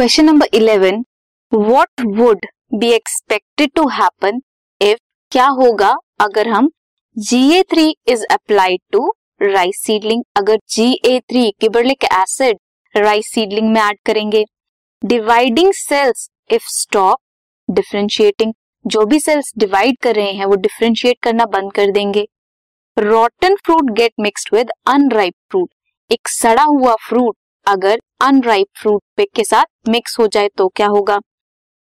Question number eleven what would be expected to happen if क्या होगा अगर हम G A three is applied to rice seedling अगर G A three gibberellic acid rice seedling में add करेंगे। Dividing cells if stop differentiating जो भी sales divide कर रहे हैं, वो डिफ्रेंशिएट करना बंद कर देंगे। Rotten fruit get mixed with unripe fruit एक सड़ा हुआ फ्रूट अगर अनराइप फ्रूट पे के साथ मिक्स हो जाए तो क्या होगा?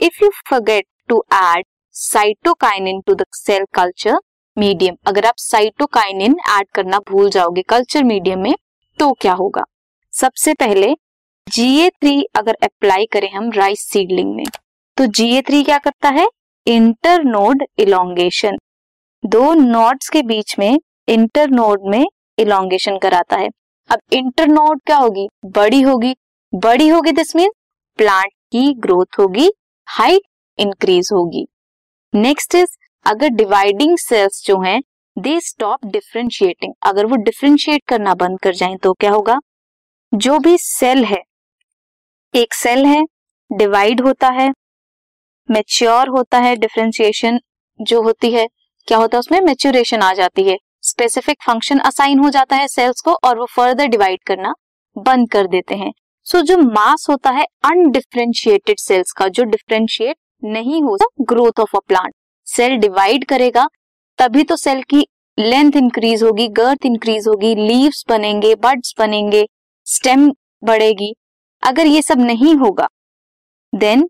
If you forget to add cytokinin to the cell culture medium अगर आप साइटोकाइनिन ऐड करना भूल जाओगे कल्चर मीडियम में तो क्या होगा? सबसे पहले जीए थ्री अगर अप्लाई करें हम राइस सीडलिंग में तो जीए थ्री क्या करता है? इंटरनोड इलोंगेशन दो नोड्स के बीच में इंटरनोड में इलोंगेशन कराता है। अब इंटरनोड क्या होगी? बड़ी होगी। बड़ी होगी दिस मीन प्लांट की ग्रोथ होगी हाइट इंक्रीज होगी। नेक्स्ट इज़ अगर डिवाइडिंग सेल्स जो हैं दे स्टॉप डिफ्रेंशिएटिंग अगर वो डिफ्रेंशिएट करना बंद कर जाएँ तो क्या होगा? जो भी सेल है, एक सेल है डिवाइड होता है मेच्योर होता है डिफ्रेंशिएशन जो होती है, क्या होता है उसमें? मेच्योरेशन आ जाती है। स्पेसिफिक फ़ंक्शन असाइन हो जाता है सेल्स को और वो फर्दर डिवाइड करना बंद कर देते हैं। सो so, जो मास होता है अनडिफ्रेंशिएटेड सेल्स का जो डिफ्रेंशिएट नहीं होता growth of a plant cell divide करेगा तभी तो सेल की लेंथ इंक्रीज होगी गर्थ इंक्रीज होगी लीव्स बनेंगे बड्स बनेंगे स्टेम बढ़ेगी। अगर ये सब नहीं होगा then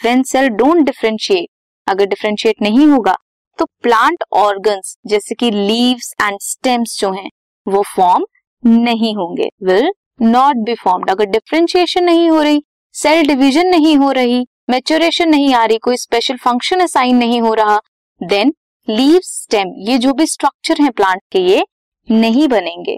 when cell don't differentiate अगर डिफ्रेंशिएट नहीं होगा तो प्लांट ऑर्गन्स जैसे कि लीव्स एंड स्टेम्स जो हैं, वो फॉर्म नहीं होंगे विल नॉट बी फॉर्म्ड अगर डिफ्रेंशिएशन नहीं हो रही सेल डिवीज़न नहीं हो रही मेचोरेशन नहीं आ रही, कोई स्पेशल फ़ंक्शन असाइन नहीं हो रहा देन लीव स्टेम ये जो भी स्ट्रक्चर है प्लांट के, ये नहीं बनेंगे.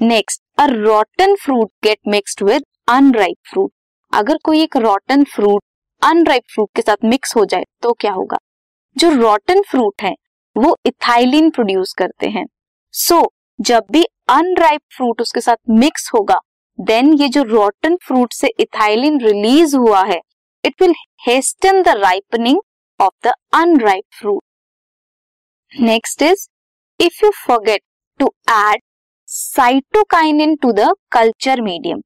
Next a rotten fruit get mixed with unripe fruit अगर कोई एक रॉटन फ्रूट अनराइप फ्रूट के साथ मिक्स हो जाए तो क्या होगा? जो रॉटन फ्रूट है वो इथाइलिन प्रोड्यूस करते हैं। सो so, जब भी अनराइप फ्रूट उसके साथ मिक्स होगा देन ये जो रॉटन फ्रूट से इथाइलिन रिलीज़ हुआ है it will hasten the ripening of the unripe fruit next is if you forget to add cytokinin to the culture medium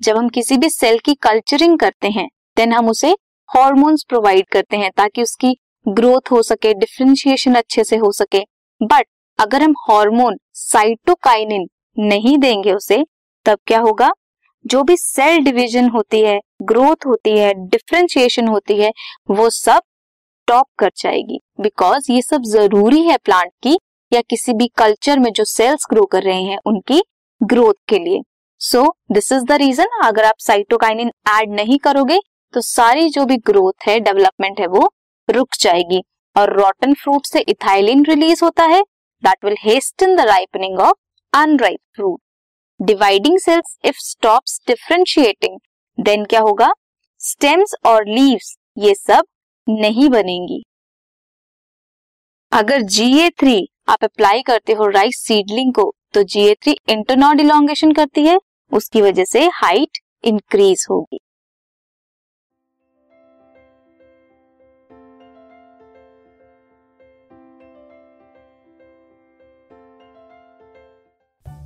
जब हम किसी भी सेल की कल्चरिंग करते हैं देन हम उसे हॉर्मोन्स प्रोवाइड करते हैं ताकि उसकी ग्रोथ हो सके डिफ्रेंशिएशन अच्छे से हो सके। बट अगर हम हार्मोन साइटोकाइनिन नहीं देंगे उसे, तब क्या होगा? जो भी सेल डिवीज़न होती है ग्रोथ होती है डिफ्रेंशिएशन होती है, वो सब टॉप कर जाएगी। बिकॉज़ ये सब ज़रूरी है प्लांट की या किसी भी कल्चर में जो सेल्स ग्रो कर रहे हैं, उनकी ग्रोथ के लिए। So this is the reason अगर आप साइटोकाइनिन ऐड नहीं करोगे तो सारी जो भी ग्रोथ है डेवलपमेंट है, वो रुक जाएगी और रॉटन फ्रूट से इथाइलिन रिलीज़ होता है। That will hasten the ripening of unripe fruit dividing cells if stops differentiating then क्या होगा? स्टेम्स और लीव्स ये सब नहीं बनेंगी। अगर जीए थ्री आप अप्लाई करते हो राइस सीडलिंग को तो जीए थ्री इंटरनॉड इलांगेशन करती है, उसकी वजह से हाइट इंक्रीज होगी।